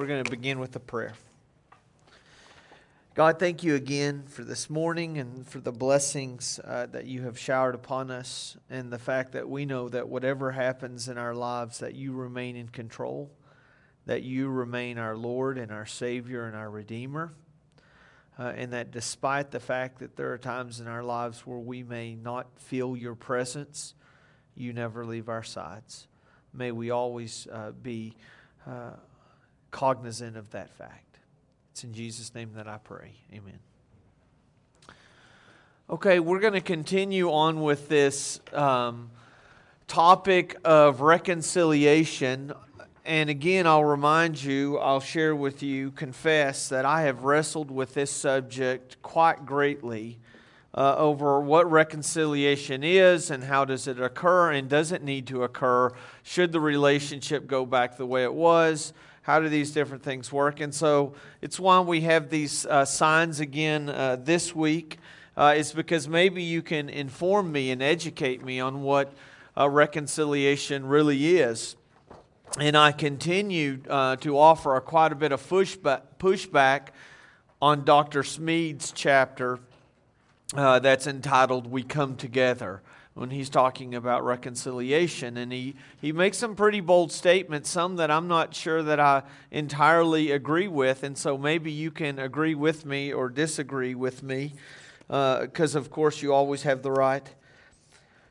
We're going to begin with a prayer. God, thank you again for this morning and for the blessings uh, that you have showered upon us, and the fact that we know that whatever happens in our lives, that you remain in control, that you remain our Lord and our Savior and our Redeemer, uh, and that despite the fact that there are times in our lives where we may not feel your presence, you never leave our sides. May we always uh, be uh, cognizant of that fact. It's in Jesus' name that I pray. Amen. Okay, we're going to continue on with this um, topic of reconciliation. And again, I'll remind you, I'll share with you, confess that I have wrestled with this subject quite greatly uh, over what reconciliation is and how does it occur and does it need to occur? Should the relationship go back the way it was? How do these different things work? And so it's why we have these uh, signs again uh, this week. Uh, it's because maybe you can inform me and educate me on what uh, reconciliation really is. And I continue uh, to offer quite a bit of pushback, pushback on Dr. Smedes' chapter uh, that's entitled We Come Together when he's talking about reconciliation. And he, he makes some pretty bold statements, some that I'm not sure that I entirely agree with. And so maybe you can agree with me or disagree with me, because uh, of course you always have the right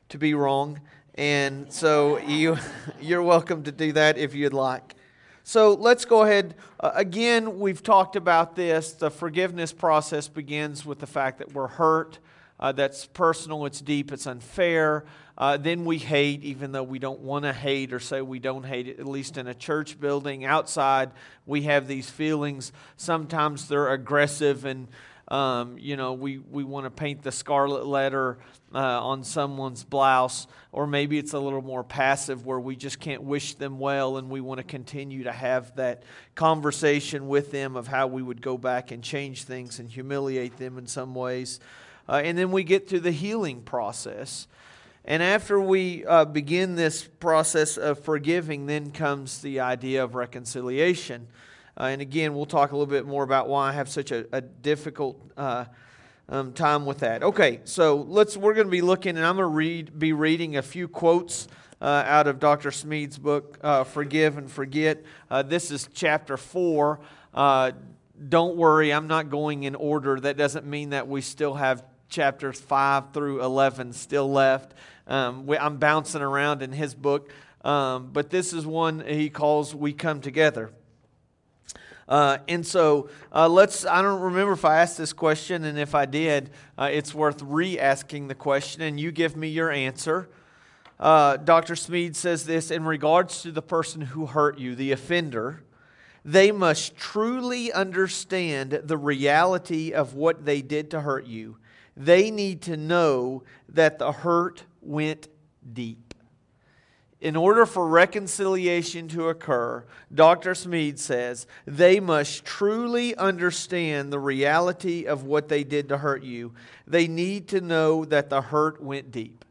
to be wrong. And so you, you're welcome to do that if you'd like. So let's go ahead. Uh, again, we've talked about this. The forgiveness process begins with the fact that we're hurt. Uh, that's personal, it's deep, it's unfair. Uh, then we hate, even though we don't want to hate or say we don't hate it, at least in a church building. Outside, we have these feelings. Sometimes they're aggressive and um, you know, we, we want to paint the scarlet letter uh, on someone's blouse, or maybe it's a little more passive where we just can't wish them well and we want to continue to have that conversation with them of how we would go back and change things and humiliate them in some ways. Uh, and then we get to the healing process. And after we uh, begin this process of forgiving, then comes the idea of reconciliation. Uh, and again, we'll talk a little bit more about why I have such a, a difficult uh, um, time with that. Okay, so let's. We're going to be looking, and I'm going to read, be reading a few quotes uh, out of Dr. Smedes' book, uh, "Forgive and Forget." Uh, this is chapter four. Don't worry, I'm not going in order. That doesn't mean that we still have chapters five through eleven still left. Um, we, I'm bouncing around in his book, um, but this is one he calls "We Come Together." Uh, and so uh, let's, I don't remember if I asked this question, and if I did, uh, it's worth re asking the question, and you give me your answer. Uh, Dr. Smedes says this in regards to the person who hurt you, the offender, they must truly understand the reality of what they did to hurt you. They need to know that the hurt went deep in order for reconciliation to occur, Dr. Smedes says they must truly understand the reality of what they did to hurt you. They need to know that the hurt went deep.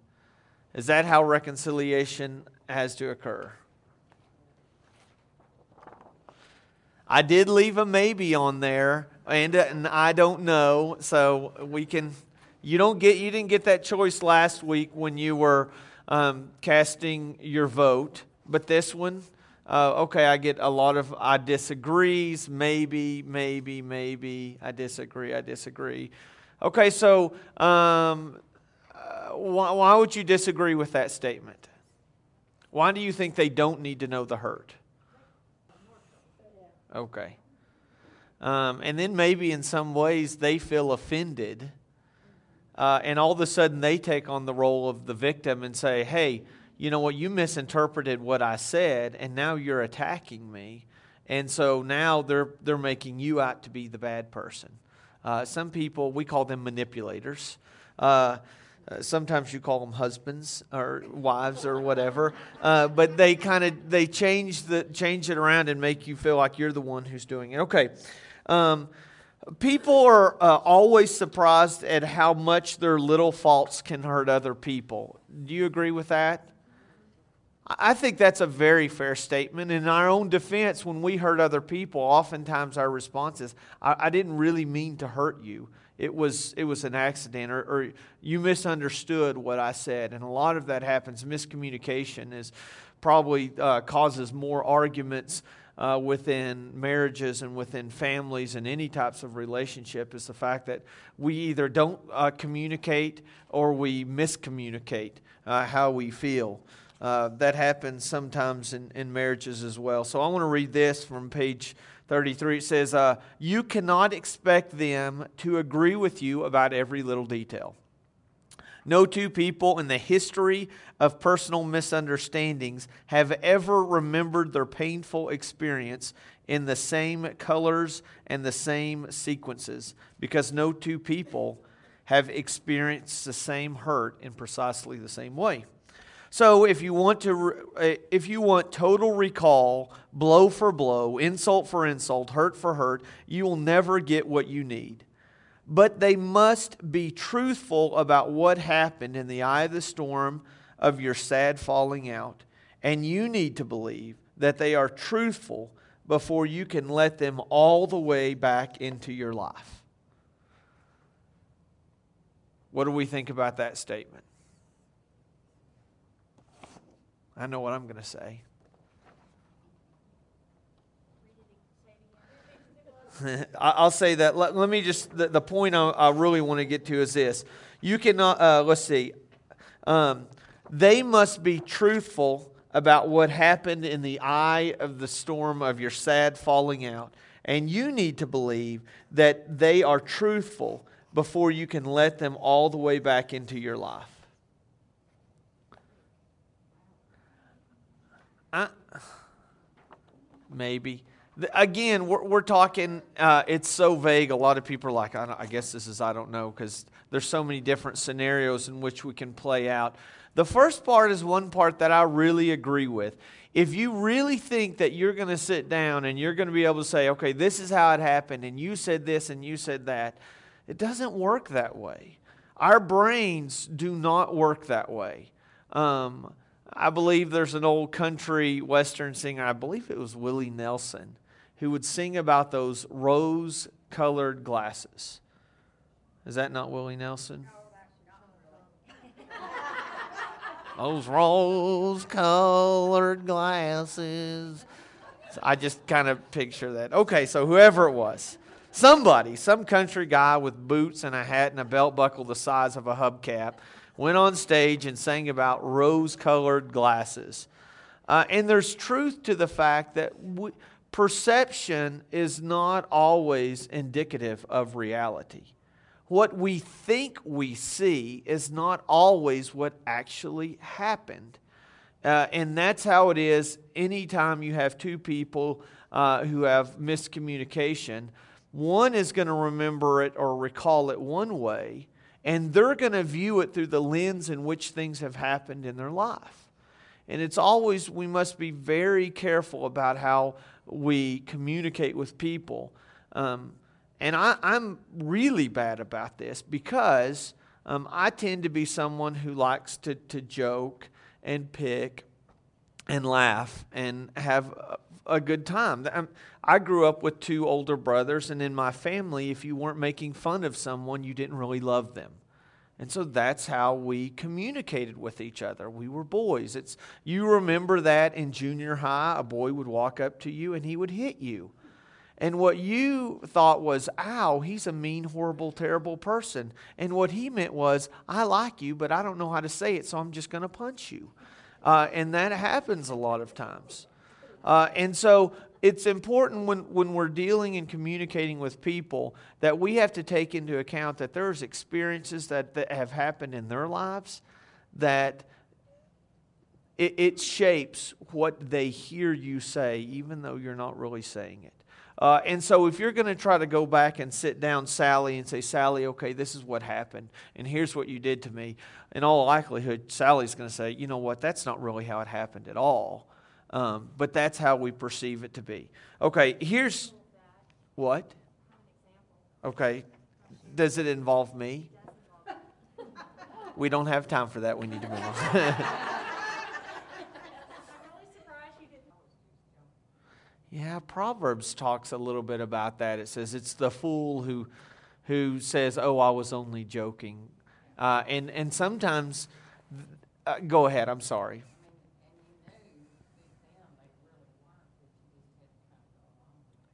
Is that how reconciliation has to occur? I did leave a maybe on there, and, and I don't know, so we can. You don't get. You didn't get that choice last week when you were um, casting your vote. But this one, uh, okay, I get a lot of I disagrees, maybe, maybe, maybe, I disagree, I disagree. Okay, so um, uh, why, why would you disagree with that statement? Why do you think they don't need to know the hurt? Okay. Um, and then maybe in some ways they feel offended uh, and all of a sudden they take on the role of the victim and say, hey, you know what, you misinterpreted what I said, and now you're attacking me. And so now they're, they're making you out to be the bad person. Uh, some people, we call them manipulators. Uh, uh sometimes you call them husbands or wives or whatever, uh, but they kind of they change the change it around and make you feel like you're the one who's doing it. Okay, um, People are uh, always surprised at how much their little faults can hurt other people. Do you agree with that? I think that's a very fair statement. In our own defense, when we hurt other people, oftentimes our response is, I, I didn't really mean to hurt you. It was, it was an accident, or, or you misunderstood what I said. And a lot of that happens. Miscommunication is probably uh, causes more arguments uh, within marriages and within families and any types of relationship is the fact that we either don't uh, communicate or we miscommunicate uh, how we feel. Uh, that happens sometimes in, in marriages as well. So I want to read this from page 33. It says, uh, You cannot expect them to agree with you about every little detail. No two people in the history of personal misunderstandings have ever remembered their painful experience in the same colors and the same sequences because no two people have experienced the same hurt in precisely the same way. So if you want to uh, if you want total recall, blow for blow, insult for insult, hurt for hurt, you will never get what you need. But they must be truthful about what happened in the eye of the storm of your sad falling out. And you need to believe that they are truthful before you can let them all the way back into your life. What do we think about that statement? I know what I'm going to say. I'll say that. Let, let me just, the, the point I, I, really want to get to is this. You cannot, uh, let's see, um, they must be truthful about what happened in the eye of the storm of your sad falling out. And you need to believe that they are truthful before you can let them all the way back into your life. I, maybe. Again, we're, we're talking, uh, it's so vague. A lot of people are like, I, I guess this is I don't know, because there's so many different scenarios in which we can play out. The first part is one part that I really agree with. If you really think that you're going to sit down and you're going to be able to say, okay, this is how it happened, and you said this and you said that, it doesn't work that way. Our brains do not work that way. Um, I believe there's an old country western singer, I believe it was Willie Nelson, who would sing about those rose colored glasses. Is that not Willie Nelson? those rose colored glasses. So I just kind of picture that. Okay, so whoever it was, somebody, some country guy with boots and a hat and a belt buckle the size of a hubcap went on stage and sang about rose colored glasses. Uh, and there's truth to the fact that we, perception is not always indicative of reality. What we think we see is not always what actually happened. Uh, and that's how it is anytime you have two people uh, who have miscommunication. One is going to remember it or recall it one way, and they're going to view it through the lens in which things have happened in their life. And it's always, we must be very careful about how we communicate with people. Um, and I, am really bad about this because um, I tend to be someone who likes to, to joke and pick and laugh and have a, a good time. I'm, I grew up with two older brothers, and in my family, if you weren't making fun of someone, you didn't really love them. And so that's how we communicated with each other. We were boys. It's you remember that in junior high, a boy would walk up to you and he would hit you. And what you thought was, ow, he's a mean, horrible, terrible person. And what he meant was, I like you, but I don't know how to say it, so I'm just going to punch you. Uh, and that happens a lot of times. Uh, and so it's important when, when we're dealing and communicating with people that we have to take into account that there's experiences that, that have happened in their lives that it, it shapes what they hear you say, even though you're not really saying it. Uh, and so, if you're going to try to go back and sit down Sally and say, Sally, okay, this is what happened, and here's what you did to me, in all likelihood, Sally's going to say, you know what, that's not really how it happened at all. Um, but that's how we perceive it to be. Okay, here's what? Okay, does it involve me? We don't have time for that. We need to move on. Yeah, Proverbs talks a little bit about that. It says it's the fool who who says, "Oh, I was only joking," uh, and and sometimes, uh, go ahead. I'm sorry.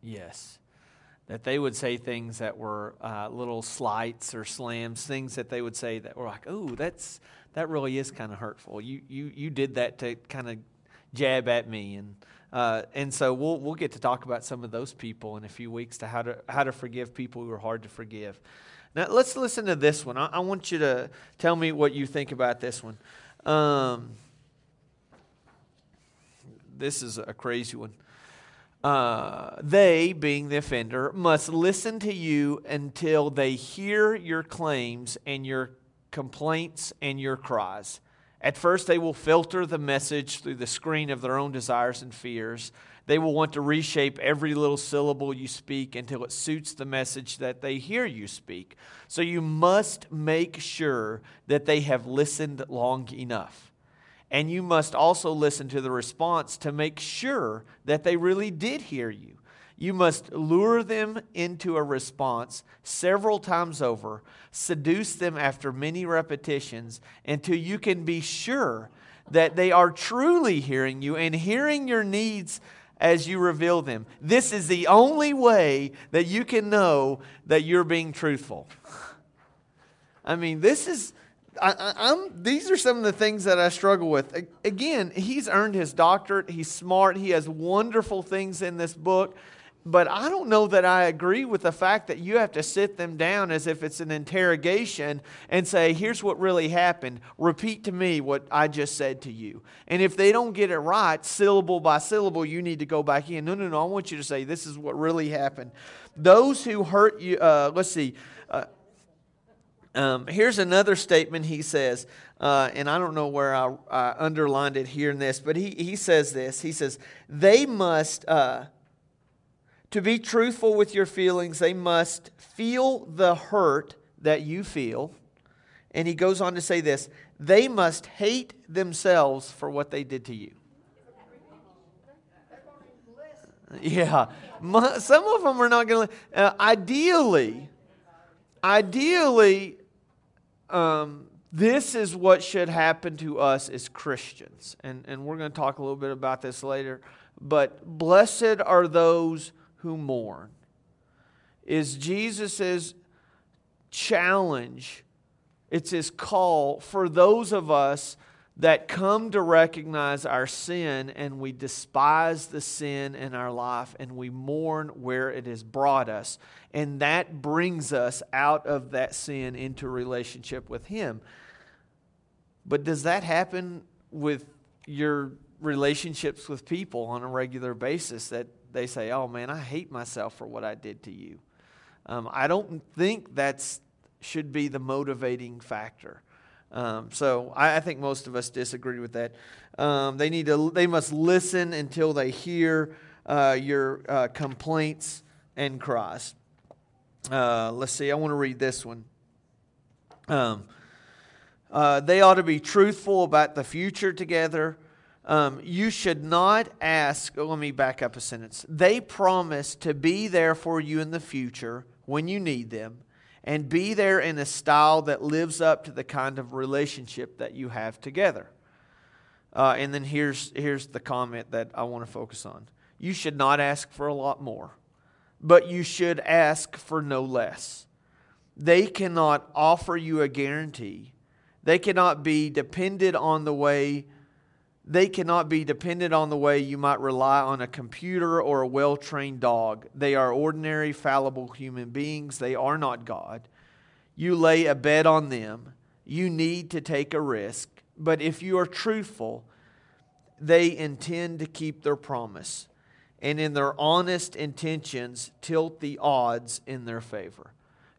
Yes, that they would say things that were uh, little slights or slams, things that they would say that were like, "Oh, that's that really is kind of hurtful." You you you did that to kind of jab at me and uh, and so we'll we'll get to talk about some of those people in a few weeks to how to how to forgive people who are hard to forgive. Now let's listen to this one. I, I want you to tell me what you think about this one. Um, this is a crazy one. Uh, they, being the offender, must listen to you until they hear your claims and your complaints and your cries. At first, they will filter the message through the screen of their own desires and fears. They will want to reshape every little syllable you speak until it suits the message that they hear you speak. So you must make sure that they have listened long enough. And you must also listen to the response to make sure that they really did hear you. You must lure them into a response several times over, seduce them after many repetitions until you can be sure that they are truly hearing you and hearing your needs as you reveal them. This is the only way that you can know that you're being truthful. I mean, this is. I, am these are some of the things that I struggle with. Again, he's earned his doctorate. He's smart. He has wonderful things in this book. But I don't know that I agree with the fact that you have to sit them down as if it's an interrogation and say, here's what really happened. Repeat to me what I just said to you. And if they don't get it right, syllable by syllable, you need to go back in. No, no, no. I want you to say, this is what really happened. Those who hurt you, uh, let's see. Uh, um, here's another statement he says, uh, and I don't know where I, I, underlined it here in this, but he, he says this. He says, they must. Uh, to be truthful with your feelings, they must feel the hurt that you feel. And he goes on to say this they must hate themselves for what they did to you. Yeah, some of them are not going to. Uh, ideally, ideally, um, this is what should happen to us as Christians. And, and we're going to talk a little bit about this later. But blessed are those who mourn is Jesus' challenge. It's his call for those of us that come to recognize our sin and we despise the sin in our life and we mourn where it has brought us. And that brings us out of that sin into relationship with Him. But does that happen with your relationships with people on a regular basis that they say, oh man, I hate myself for what I did to you. Um, I don't think that's should be the motivating factor. Um, so I, I, think most of us disagree with that. Um, they need to. They must listen until they hear uh, your uh, complaints and cries. Uh, let's see. I want to read this one. Um, uh, they ought to be truthful about the future together. Um, you should not ask. Oh, let me back up a sentence. They promise to be there for you in the future when you need them and be there in a style that lives up to the kind of relationship that you have together. Uh, and then here's, here's the comment that I want to focus on. You should not ask for a lot more, but you should ask for no less. They cannot offer you a guarantee, they cannot be depended on the way they cannot be dependent on the way you might rely on a computer or a well trained dog. They are ordinary, fallible human beings. They are not God. You lay a bet on them. You need to take a risk. But if you are truthful, they intend to keep their promise. And in their honest intentions, tilt the odds in their favor.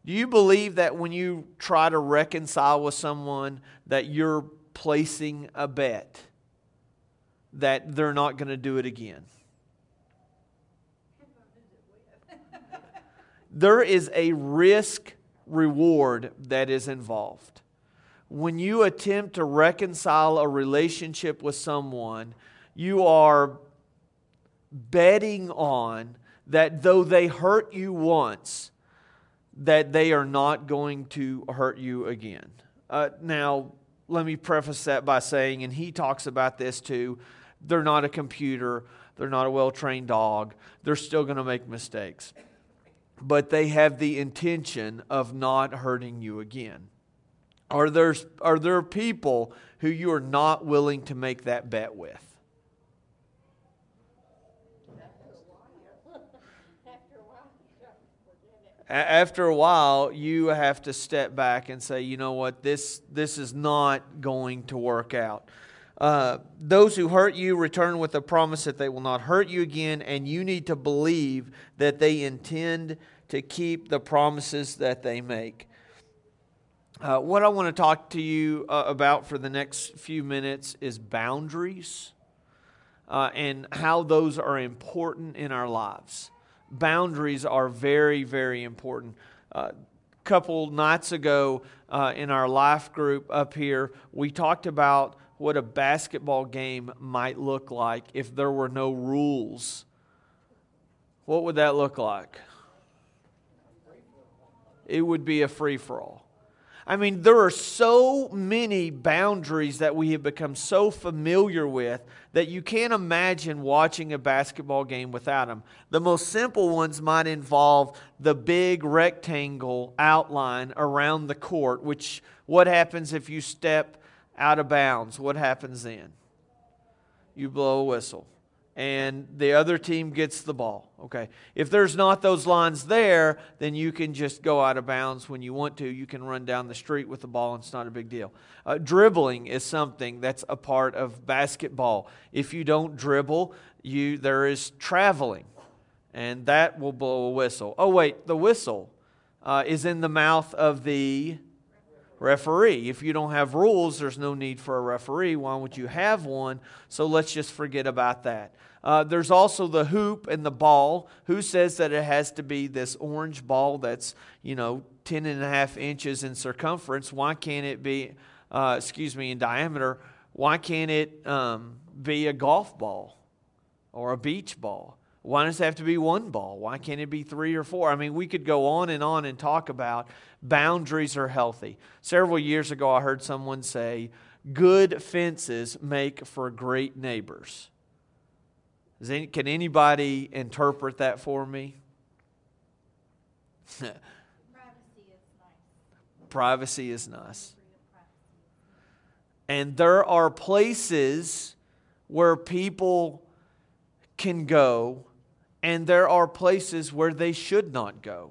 Do you believe that when you try to reconcile with someone that you're placing a bet? That they're not going to do it again. there is a risk reward that is involved. When you attempt to reconcile a relationship with someone, you are betting on that though they hurt you once, that they are not going to hurt you again. Uh, now, let me preface that by saying, and he talks about this too, they're not a computer, they're not a well trained dog, they're still going to make mistakes. But they have the intention of not hurting you again. Are there, are there people who you are not willing to make that bet with? after a while, you have to step back and say, you know what, this, this is not going to work out. Uh, those who hurt you return with a promise that they will not hurt you again, and you need to believe that they intend to keep the promises that they make. Uh, what I want to talk to you uh, about for the next few minutes is boundaries uh, and how those are important in our lives boundaries are very, very important. A uh, couple nights ago uh, in our life group up here, we talked about what a basketball game might look like if there were no rules. What would that look like? It would be a free for all. I mean, there are so many boundaries that we have become so familiar with that you can't imagine watching a basketball game without them. The most simple ones might involve the big rectangle outline around the court, which what happens if you step out of bounds? What happens then? You blow a whistle and the other team gets the ball. Okay. If there's not those lines there, then you can just go out of bounds when you want to. You can run down the street with the ball, and it's not a big deal. Uh, dribbling is something that's a part of basketball. If you don't dribble, you there is traveling, and that will blow a whistle. Oh wait, the whistle uh, is in the mouth of the referee. If you don't have rules, there's no need for a referee. Why would you have one? So let's just forget about that. Uh, there's also the hoop and the ball. Who says that it has to be this orange ball that's, you know, 10 and a half inches in circumference? Why can't it be, uh, excuse me, in diameter? Why can't it um, be a golf ball or a beach ball? Why does it have to be one ball? Why can't it be three or four? I mean, we could go on and on and talk about boundaries are healthy. Several years ago, I heard someone say, good fences make for great neighbors. Any, can anybody interpret that for me? Privacy is nice. Privacy is nice. And there are places where people can go and there are places where they should not go.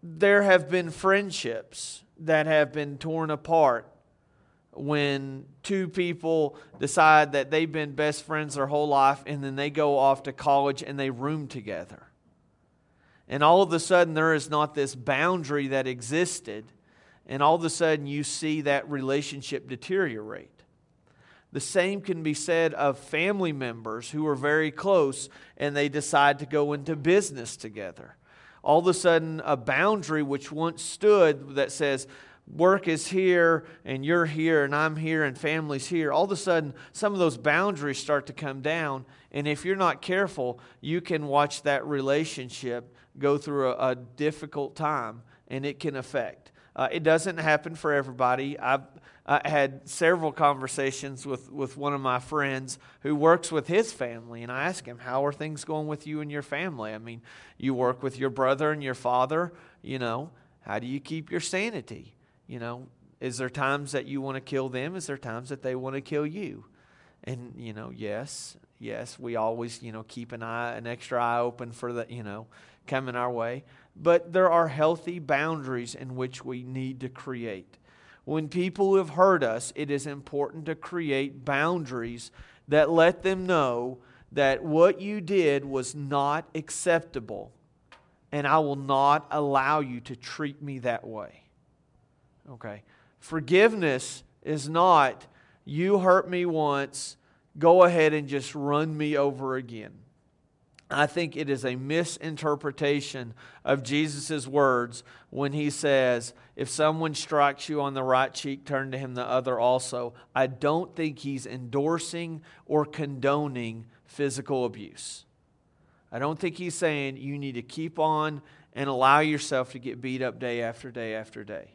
There have been friendships that have been torn apart when two people decide that they've been best friends their whole life and then they go off to college and they room together. And all of a sudden, there is not this boundary that existed, and all of a sudden, you see that relationship deteriorate. The same can be said of family members who are very close and they decide to go into business together. All of a sudden, a boundary which once stood that says, work is here and you're here and I'm here and family's here, all of a sudden, some of those boundaries start to come down. And if you're not careful, you can watch that relationship go through a, a difficult time and it can affect. Uh, it doesn't happen for everybody. I've I had several conversations with, with one of my friends who works with his family, and I asked him, How are things going with you and your family? I mean, you work with your brother and your father, you know, how do you keep your sanity? You know, is there times that you want to kill them? Is there times that they want to kill you? And, you know, yes, yes, we always, you know, keep an eye, an extra eye open for the, you know, coming our way. But there are healthy boundaries in which we need to create. When people have hurt us, it is important to create boundaries that let them know that what you did was not acceptable, and I will not allow you to treat me that way. Okay? Forgiveness is not, you hurt me once, go ahead and just run me over again. I think it is a misinterpretation of Jesus' words when he says, If someone strikes you on the right cheek, turn to him the other also. I don't think he's endorsing or condoning physical abuse. I don't think he's saying you need to keep on and allow yourself to get beat up day after day after day.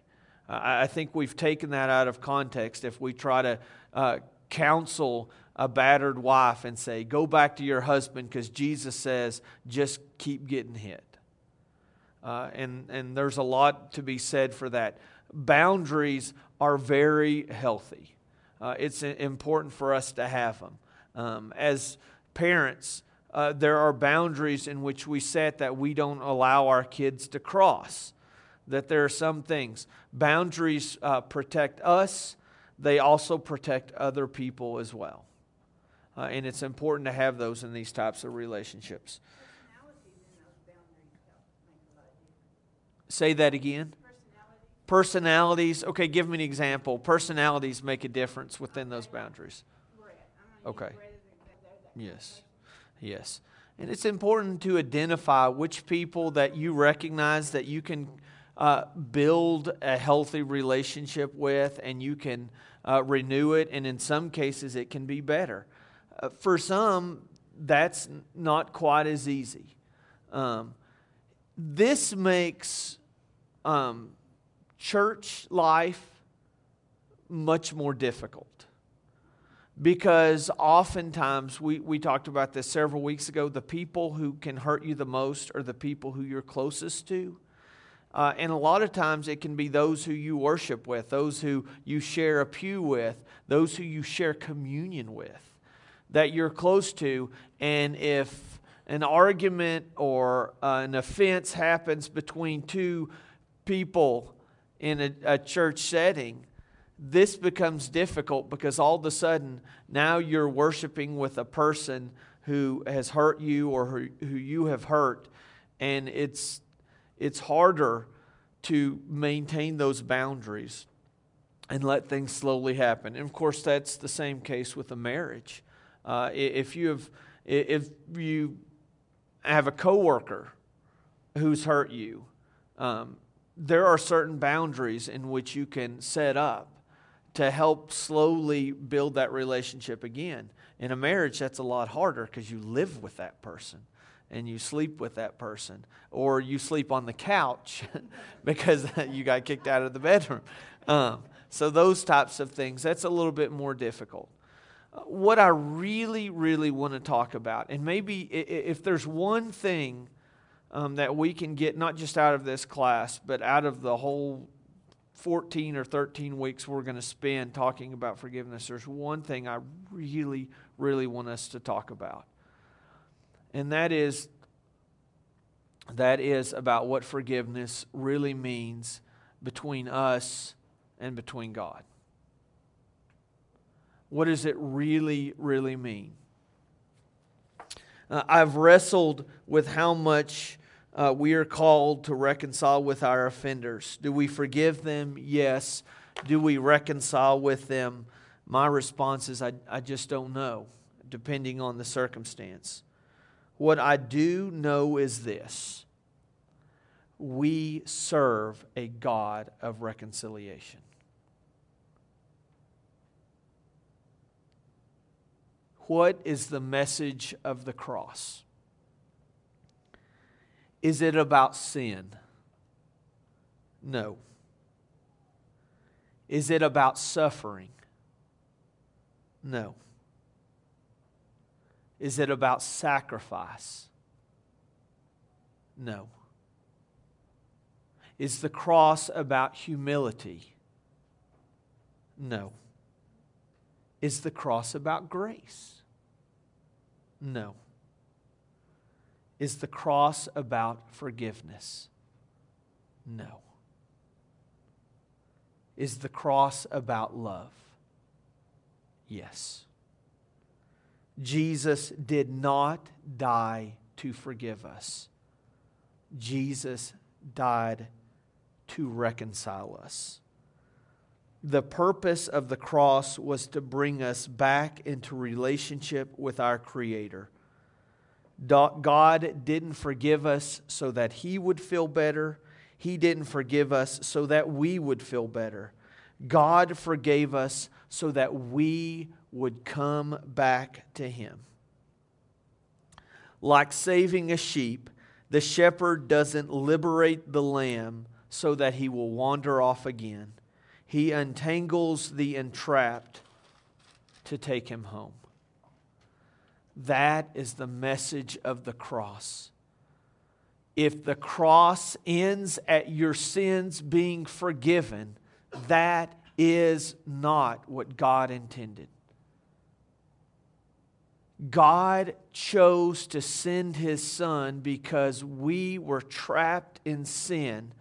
I think we've taken that out of context if we try to uh, counsel a battered wife and say, Go back to your husband because Jesus says, just keep getting hit. Uh, and, and there's a lot to be said for that. Boundaries are very healthy. Uh, it's important for us to have them. Um, as parents, uh, there are boundaries in which we set that we don't allow our kids to cross. That there are some things. Boundaries uh, protect us, they also protect other people as well. Uh, and it's important to have those in these types of relationships. Say that again. Personalities. Okay, give me an example. Personalities make a difference within those boundaries. Okay. Yes. Yes. And it's important to identify which people that you recognize that you can uh, build a healthy relationship with and you can uh, renew it. And in some cases, it can be better. Uh, for some, that's not quite as easy. Um, this makes um, church life much more difficult. Because oftentimes we, we talked about this several weeks ago the people who can hurt you the most are the people who you're closest to. Uh, and a lot of times it can be those who you worship with those who you share a pew with those who you share communion with that you're close to. And if an argument or uh, an offense happens between two people in a, a church setting this becomes difficult because all of a sudden now you're worshiping with a person who has hurt you or who, who you have hurt and it's it's harder to maintain those boundaries and let things slowly happen. And of course that's the same case with a marriage. Uh, if you have if you have a coworker who's hurt you um, there are certain boundaries in which you can set up to help slowly build that relationship again. In a marriage, that's a lot harder because you live with that person and you sleep with that person, or you sleep on the couch because you got kicked out of the bedroom. Um, so, those types of things, that's a little bit more difficult. What I really, really want to talk about, and maybe if there's one thing um, that we can get not just out of this class, but out of the whole 14 or 13 weeks we're going to spend talking about forgiveness, there's one thing I really, really want us to talk about. And that is that is about what forgiveness really means between us and between God. What does it really, really mean? Uh, I've wrestled with how much uh, we are called to reconcile with our offenders. Do we forgive them? Yes. Do we reconcile with them? My response is I, I just don't know, depending on the circumstance. What I do know is this we serve a God of reconciliation. What is the message of the cross? Is it about sin? No. Is it about suffering? No. Is it about sacrifice? No. Is the cross about humility? No. Is the cross about grace? No. Is the cross about forgiveness? No. Is the cross about love? Yes. Jesus did not die to forgive us. Jesus died to reconcile us. The purpose of the cross was to bring us back into relationship with our Creator God didn't forgive us so that He would feel better. He didn't forgive us so that we would feel better. God forgave us so that we would come back to Him. Like saving a sheep, the shepherd doesn't liberate the lamb so that he will wander off again. He untangles the entrapped to take him home. That is the message of the cross. If the cross ends at your sins being forgiven, that is not what God intended. God chose to send his son because we were trapped in sin.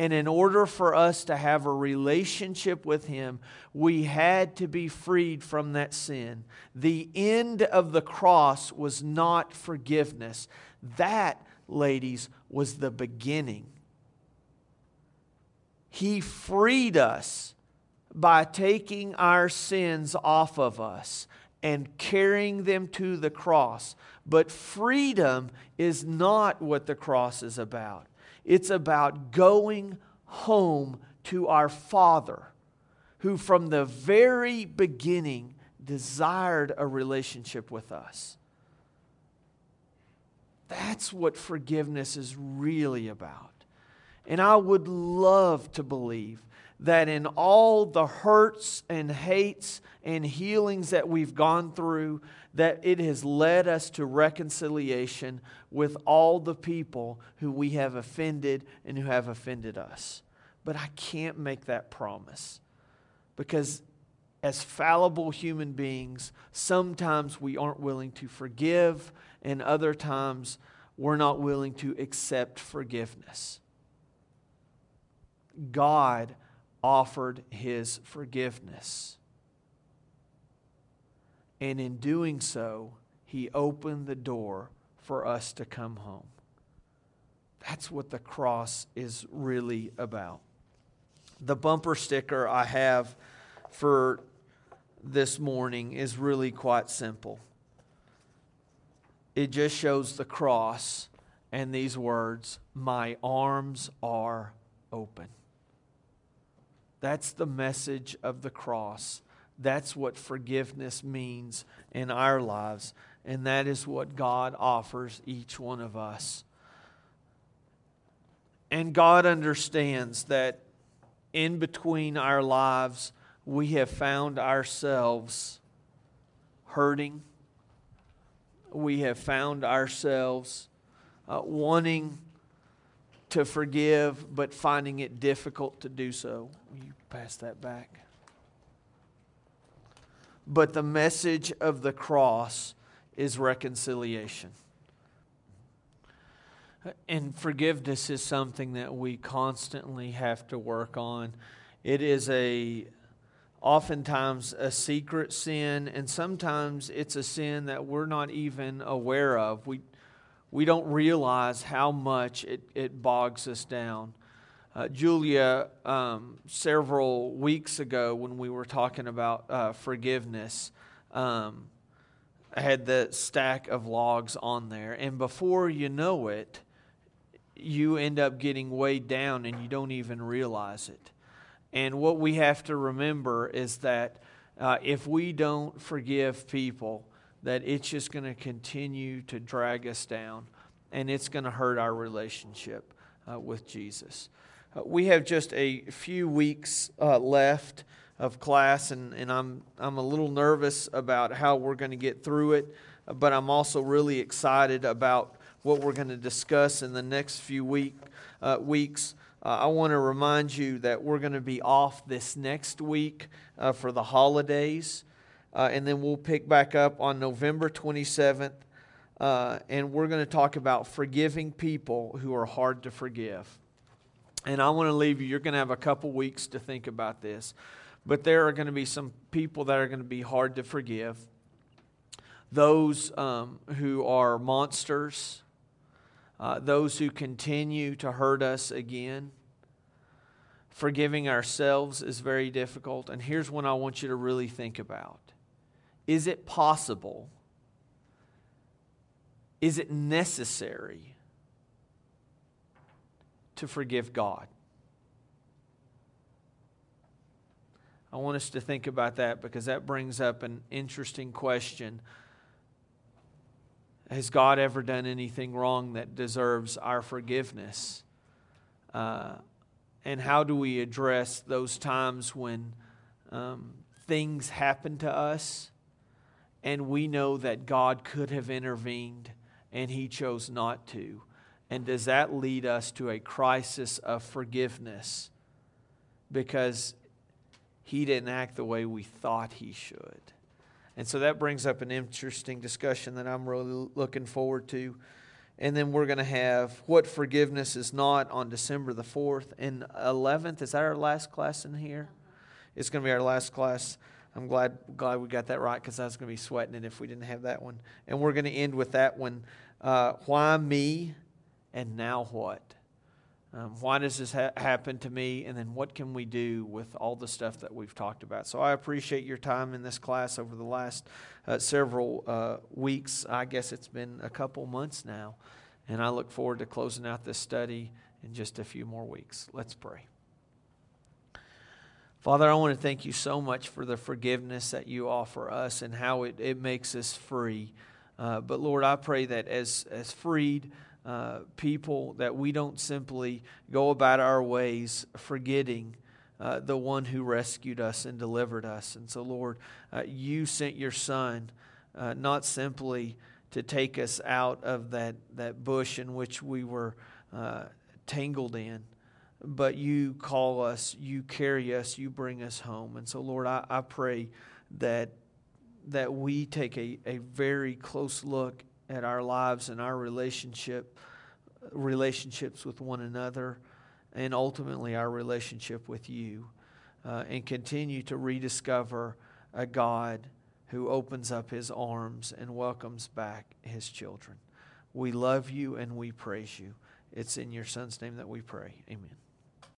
And in order for us to have a relationship with him, we had to be freed from that sin. The end of the cross was not forgiveness. That, ladies, was the beginning. He freed us by taking our sins off of us and carrying them to the cross. But freedom is not what the cross is about. It's about going home to our Father, who from the very beginning desired a relationship with us. That's what forgiveness is really about. And I would love to believe that in all the hurts and hates and healings that we've gone through, that it has led us to reconciliation with all the people who we have offended and who have offended us. But I can't make that promise because as fallible human beings, sometimes we aren't willing to forgive, and other times we're not willing to accept forgiveness. God offered his forgiveness. And in doing so, he opened the door for us to come home. That's what the cross is really about. The bumper sticker I have for this morning is really quite simple. It just shows the cross and these words My arms are open. That's the message of the cross. That's what forgiveness means in our lives. And that is what God offers each one of us. And God understands that in between our lives, we have found ourselves hurting. We have found ourselves uh, wanting to forgive, but finding it difficult to do so. You pass that back? But the message of the cross is reconciliation. And forgiveness is something that we constantly have to work on. It is a oftentimes a secret sin, and sometimes it's a sin that we're not even aware of. We we don't realize how much it, it bogs us down. Uh, Julia, um, several weeks ago, when we were talking about uh, forgiveness, um, had the stack of logs on there. And before you know it, you end up getting weighed down and you don't even realize it. And what we have to remember is that uh, if we don't forgive people, that it's just going to continue to drag us down and it's going to hurt our relationship uh, with Jesus. Uh, we have just a few weeks uh, left of class, and, and I'm, I'm a little nervous about how we're going to get through it, but I'm also really excited about what we're going to discuss in the next few week, uh, weeks. Uh, I want to remind you that we're going to be off this next week uh, for the holidays uh, and then we'll pick back up on November 27th. Uh, and we're going to talk about forgiving people who are hard to forgive. And I want to leave you, you're going to have a couple weeks to think about this. But there are going to be some people that are going to be hard to forgive. Those um, who are monsters, uh, those who continue to hurt us again. Forgiving ourselves is very difficult. And here's one I want you to really think about is it possible? Is it necessary to forgive God? I want us to think about that because that brings up an interesting question. has God ever done anything wrong that deserves our forgiveness? Uh, and how do we address those times when um, things happen to us and we know that God could have intervened and he chose not to? And does that lead us to a crisis of forgiveness because he didn't act the way we thought he should? And so that brings up an interesting discussion that I'm really looking forward to. And then we're going to have what forgiveness is not on December the 4th and 11th. Is that our last class in here? It's going to be our last class. I'm glad glad we got that right because I was going to be sweating it if we didn't have that one. And we're going to end with that one. Uh, why me and now what? Um, why does this ha- happen to me? And then what can we do with all the stuff that we've talked about? So I appreciate your time in this class over the last uh, several uh, weeks. I guess it's been a couple months now. And I look forward to closing out this study in just a few more weeks. Let's pray. Father, I want to thank you so much for the forgiveness that you offer us and how it, it makes us free. Uh, but Lord, I pray that as, as freed, uh, people that we don't simply go about our ways forgetting uh, the one who rescued us and delivered us. And so, Lord, uh, you sent your Son uh, not simply to take us out of that, that bush in which we were uh, tangled in, but you call us, you carry us, you bring us home. And so, Lord, I, I pray that that we take a, a very close look at our lives and our relationship relationships with one another and ultimately our relationship with you uh, and continue to rediscover a God who opens up his arms and welcomes back his children. We love you and we praise you. It's in your son's name that we pray. Amen.